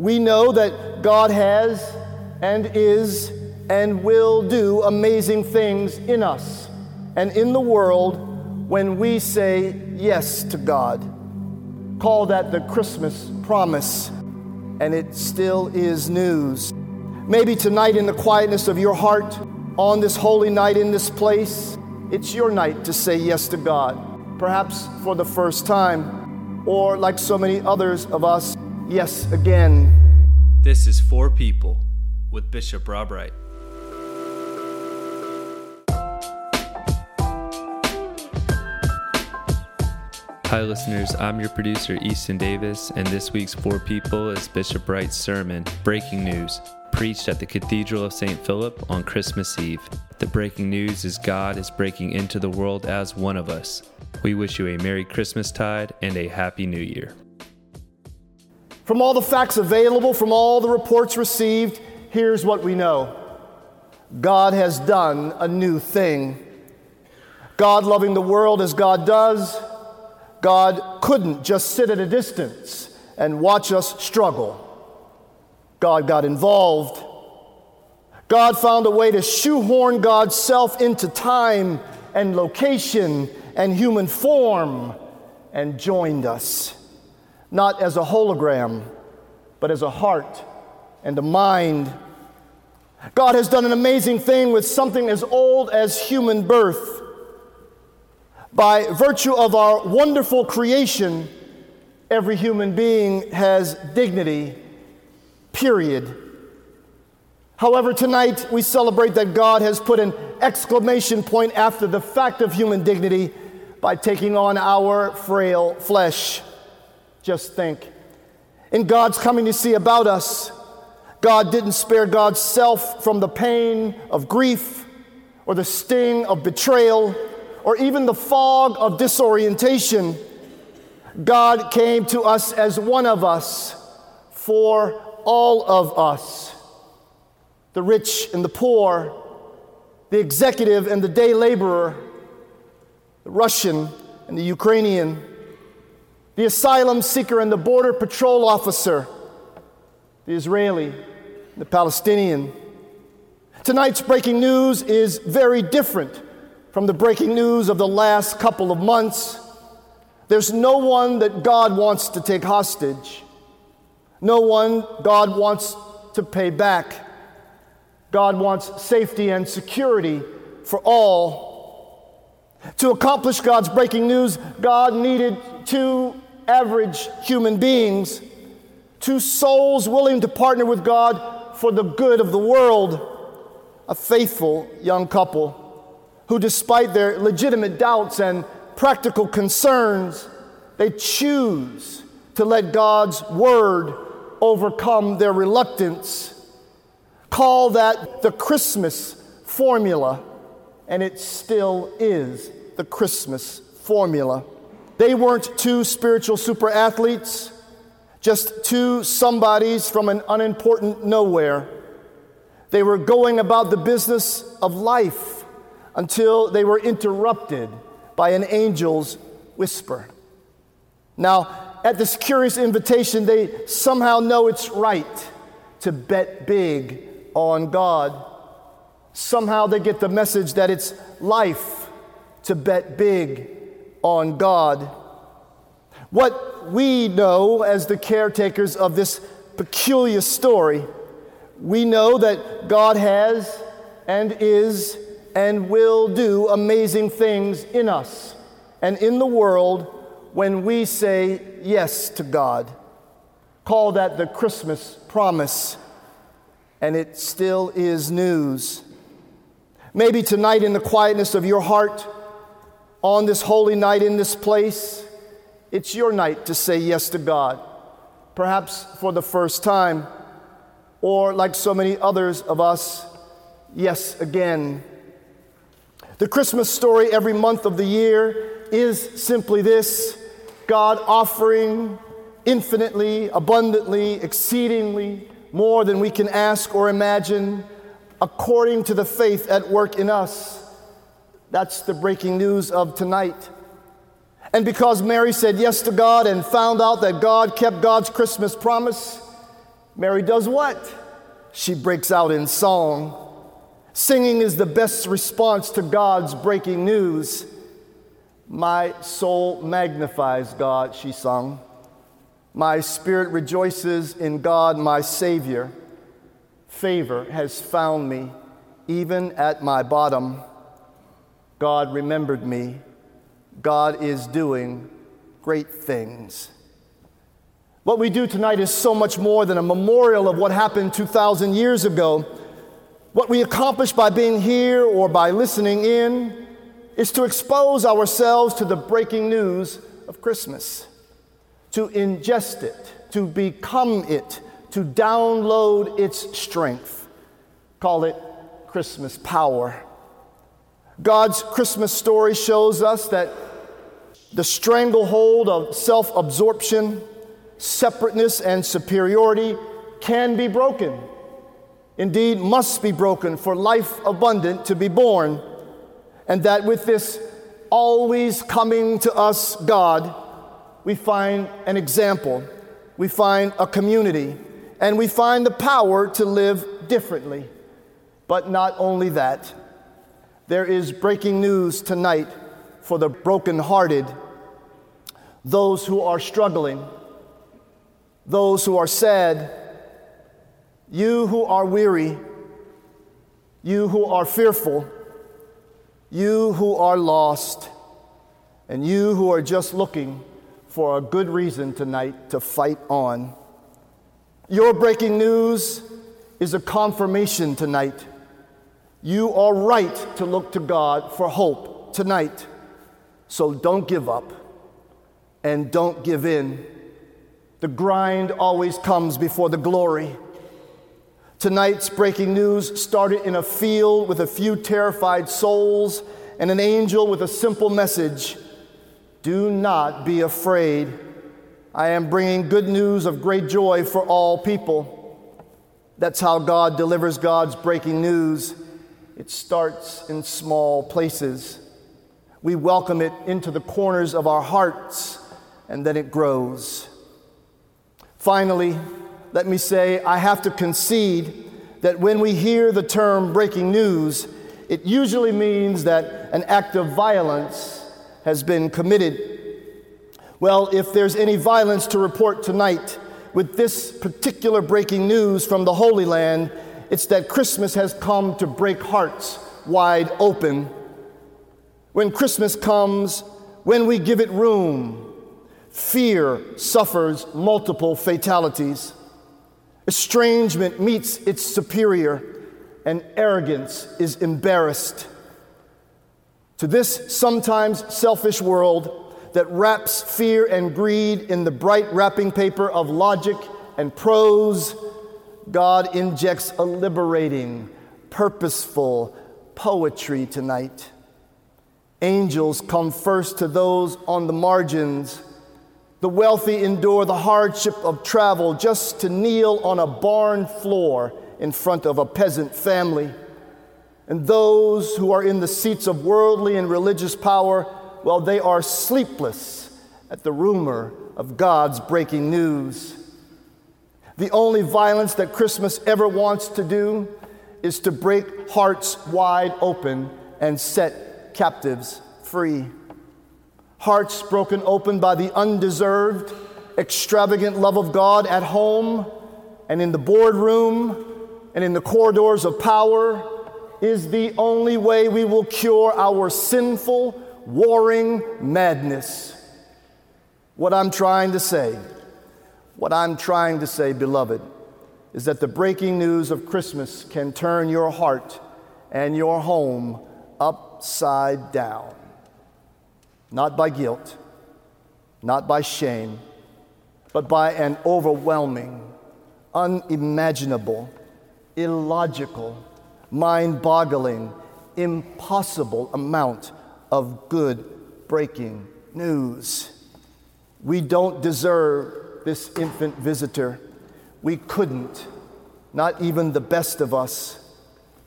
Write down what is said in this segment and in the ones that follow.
We know that God has and is and will do amazing things in us and in the world when we say yes to God. Call that the Christmas promise, and it still is news. Maybe tonight, in the quietness of your heart, on this holy night in this place, it's your night to say yes to God, perhaps for the first time, or like so many others of us, yes again. This is For People with Bishop Rob Wright. Hi, listeners. I'm your producer, Easton Davis, and this week's For People is Bishop Wright's sermon, Breaking News, preached at the Cathedral of St. Philip on Christmas Eve. The breaking news is God is breaking into the world as one of us. We wish you a Merry Christmas tide and a Happy New Year. From all the facts available, from all the reports received, here's what we know God has done a new thing. God loving the world as God does, God couldn't just sit at a distance and watch us struggle. God got involved. God found a way to shoehorn God's self into time and location and human form and joined us, not as a hologram, but as a heart and a mind. God has done an amazing thing with something as old as human birth. By virtue of our wonderful creation, every human being has dignity, period. However, tonight we celebrate that God has put an exclamation point after the fact of human dignity by taking on our frail flesh. Just think. In God's coming to see about us, God didn't spare God's self from the pain of grief or the sting of betrayal or even the fog of disorientation, God came to us as one of us for all of us. The rich and the poor, the executive and the day laborer, the Russian and the Ukrainian, the asylum seeker and the border patrol officer, the Israeli, the Palestinian. Tonight's breaking news is very different from the breaking news of the last couple of months. There's no one that God wants to take hostage, no one God wants to pay back. God wants safety and security for all. To accomplish God's breaking news, God needed two average human beings, two souls willing to partner with God for the good of the world, a faithful young couple who, despite their legitimate doubts and practical concerns, they choose to let God's word overcome their reluctance. Call that the Christmas formula, and it still is the Christmas formula. They weren't two spiritual super athletes, just two somebodies from an unimportant nowhere. They were going about the business of life until they were interrupted by an angel's whisper. Now, at this curious invitation, they somehow know it's right to bet big on God. Somehow they get the message that it's life to bet big on God. What we know as the caretakers of this peculiar story, we know that God has and is and will do amazing things in us and in the world when we say yes to God. Call that the Christmas promise, and it still is news. Maybe tonight, in the quietness of your heart, on this holy night in this place, it's your night to say yes to God, perhaps for the first time, or like so many others of us, yes again. The Christmas story every month of the year is simply this God offering infinitely, abundantly, exceedingly more than we can ask or imagine according to the faith at work in us. That's the breaking news of tonight. And because Mary said yes to God and found out that God kept God's Christmas promise, Mary does what? She breaks out in song. Singing is the best response to God's breaking news. My soul magnifies God, she sung. My spirit rejoices in God, my Savior. Favor has found me, even at my bottom. God remembered me. God is doing great things. What we do tonight is so much more than a memorial of what happened 2,000 years ago. What we accomplish by being here or by listening in is to expose ourselves to the breaking news of Christmas, to ingest it, to become it, to download its strength. Call it Christmas power. God's Christmas story shows us that the stranglehold of self absorption, separateness, and superiority can be broken. Indeed, must be broken for life abundant to be born. And that with this always coming to us God, we find an example, we find a community, and we find the power to live differently. But not only that, there is breaking news tonight for the brokenhearted, those who are struggling, those who are sad, you who are weary, you who are fearful, you who are lost, and you who are just looking for a good reason tonight to fight on. Your breaking news is a confirmation tonight. You are right to look to God for hope tonight. So don't give up and don't give in. The grind always comes before the glory. Tonight's breaking news started in a field with a few terrified souls and an angel with a simple message Do not be afraid. I am bringing good news of great joy for all people. That's how God delivers God's breaking news. It starts in small places. We welcome it into the corners of our hearts, and then it grows. Finally, let me say I have to concede that when we hear the term breaking news, it usually means that an act of violence has been committed. Well, if there's any violence to report tonight with this particular breaking news from the Holy Land, it's that Christmas has come to break hearts wide open when Christmas comes, when we give it room, fear suffers multiple fatalities. Estrangement meets its superior, and arrogance is embarrassed. To this sometimes selfish world that wraps fear and greed in the bright wrapping paper of logic and prose, God injects a liberating, purposeful poetry tonight. Angels come first to those on the margins. The wealthy endure the hardship of travel just to kneel on a barn floor in front of a peasant family. And those who are in the seats of worldly and religious power, well, they are sleepless at the rumor of God's breaking news. The only violence that Christmas ever wants to do is to break hearts wide open and set captives free. Hearts broken open by the undeserved, extravagant love of God at home and in the boardroom and in the corridors of power is the only way we will cure our sinful, warring madness. What I'm trying to say, what I'm trying to say, beloved, is that the breaking news of Christmas can turn your heart and your home upside down. Not by guilt, not by shame, but by an overwhelming, unimaginable, illogical, mind boggling, impossible amount of good breaking news. We don't deserve this infant visitor. We couldn't, not even the best of us.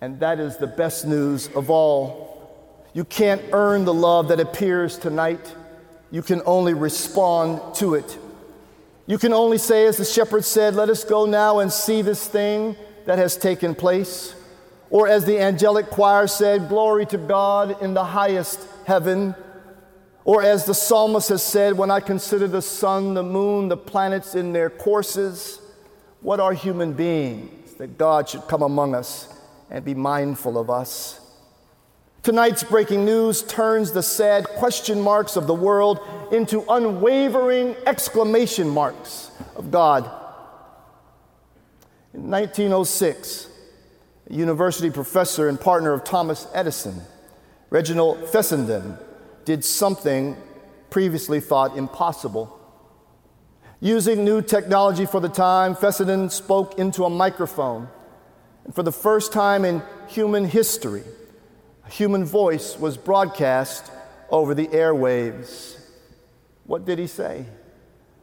And that is the best news of all. You can't earn the love that appears tonight, you can only respond to it. You can only say, as the shepherd said, Let us go now and see this thing that has taken place. Or as the angelic choir said, Glory to God in the highest heaven. Or as the psalmist has said, When I consider the sun, the moon, the planets in their courses, what are human beings that God should come among us and be mindful of us? Tonight's breaking news turns the sad question marks of the world into unwavering exclamation marks of God. In 1906, a university professor and partner of Thomas Edison, Reginald Fessenden, did something previously thought impossible. Using new technology for the time, Fessenden spoke into a microphone. And for the first time in human history, a human voice was broadcast over the airwaves. What did he say?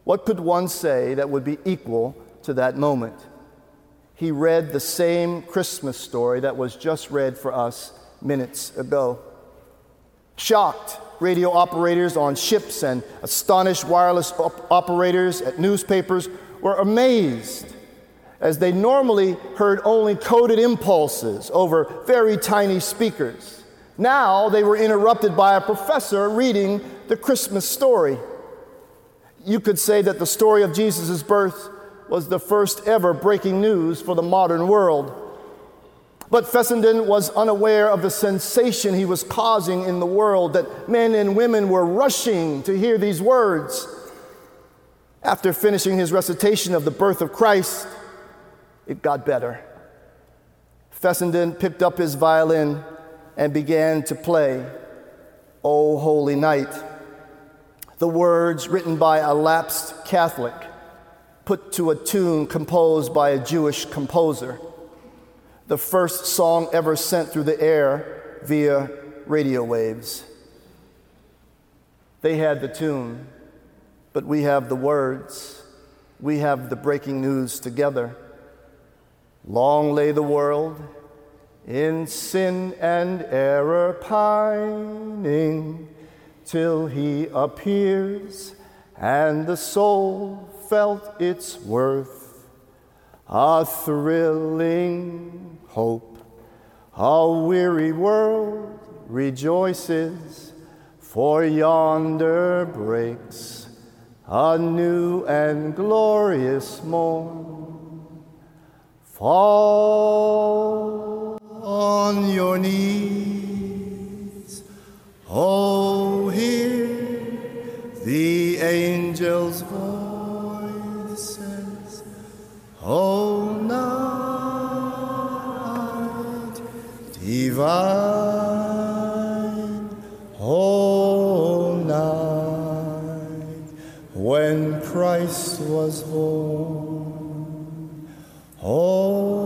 What could one say that would be equal to that moment? He read the same Christmas story that was just read for us minutes ago. Shocked radio operators on ships and astonished wireless op- operators at newspapers were amazed as they normally heard only coded impulses over very tiny speakers. Now they were interrupted by a professor reading the Christmas story. You could say that the story of Jesus' birth was the first ever breaking news for the modern world. But Fessenden was unaware of the sensation he was causing in the world, that men and women were rushing to hear these words. After finishing his recitation of the birth of Christ, it got better. Fessenden picked up his violin and began to play, O Holy Night. The words written by a lapsed Catholic, put to a tune composed by a Jewish composer. The first song ever sent through the air via radio waves. They had the tune, but we have the words. We have the breaking news together. Long lay the world in sin and error pining till he appears and the soul felt its worth. A thrilling hope, a weary world rejoices, for yonder breaks a new and glorious morn. Fall on your knees. Oh, All